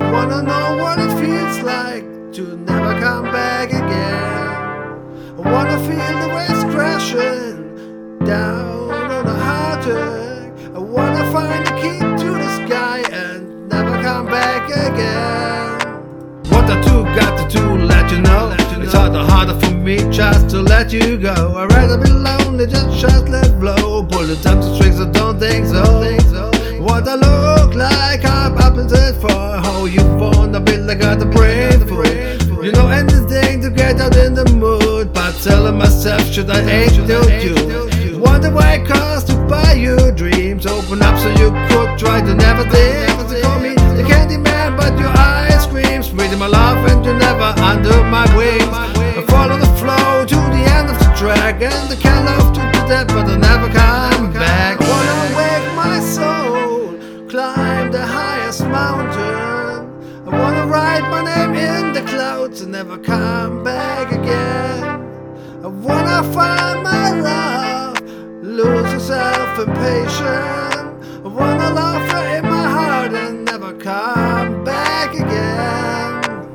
I wanna know what it feels like to never come back again. I wanna feel the waves crashing down on a heartache. I wanna find the key to the sky and never come back again. What I do, got to do, let you know. It's harder, harder for me just to let you go. I'd rather be lonely, just just let blow. Pull the times and tricks, I don't think so. What I look like, I'm it for. How you wanna be like I gotta pray for. it. You know anything to get out in the mood, but telling myself, should I hate you? Wonder why it costs to buy you dreams. Open up so you could try to never think. Candy man, but your. Spreading my and you're never under my wings. I follow the flow to the end of the to the death, but I clouds and never come back again. I wanna find my love, lose yourself in patience. I wanna love her in my heart and never come back again.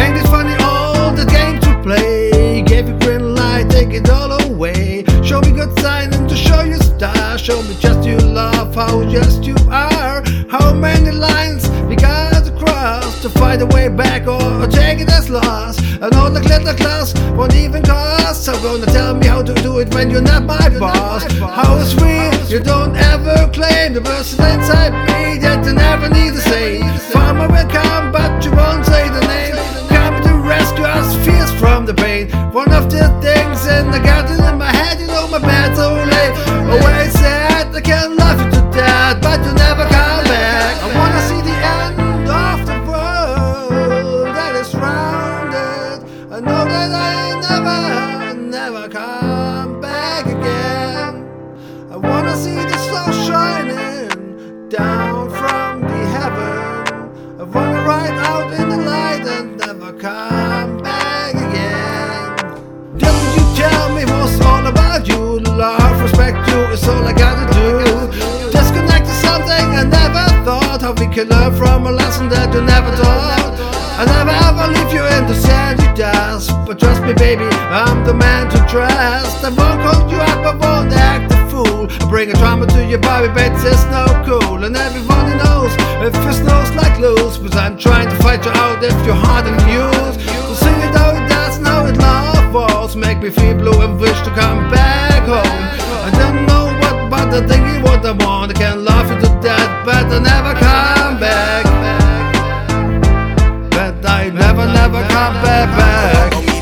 Ain't it funny all the games we play? Gave you green light, take it all away. Show me good sign and to show you star. Show me just you love, how just you are. How many lines we got to cross to find a way back or take it as lost. And all the glitter class won't even cost. So gonna tell me how to do it when you're not my boss. How it's real, you don't ever claim the person inside me that you never need to say. Farmer will come, but you won't say the name. Come to rescue us, fears from the pain. One of the things in the garden in my head, you know my so never, come back again. I wanna see the star shining down from the heaven. I wanna ride out in the light and never come back again. Didn't you tell me what's all about you? Love, respect you is all I gotta do. Disconnect to something I never thought. How we can learn from a lesson that you never But trust me, baby, I'm the man to trust. I won't hold you up, I won't act a fool. I bring a trauma to your body, but it's no cool. And everybody knows if it snows like loose. But I'm trying to fight you out if you're hard and used. So sing it how it does, now it love falls. Make me feel blue and wish to come back home. I don't know what, but I think it's what I want. I can love you to death, but I never come back. But I never, never come back. back.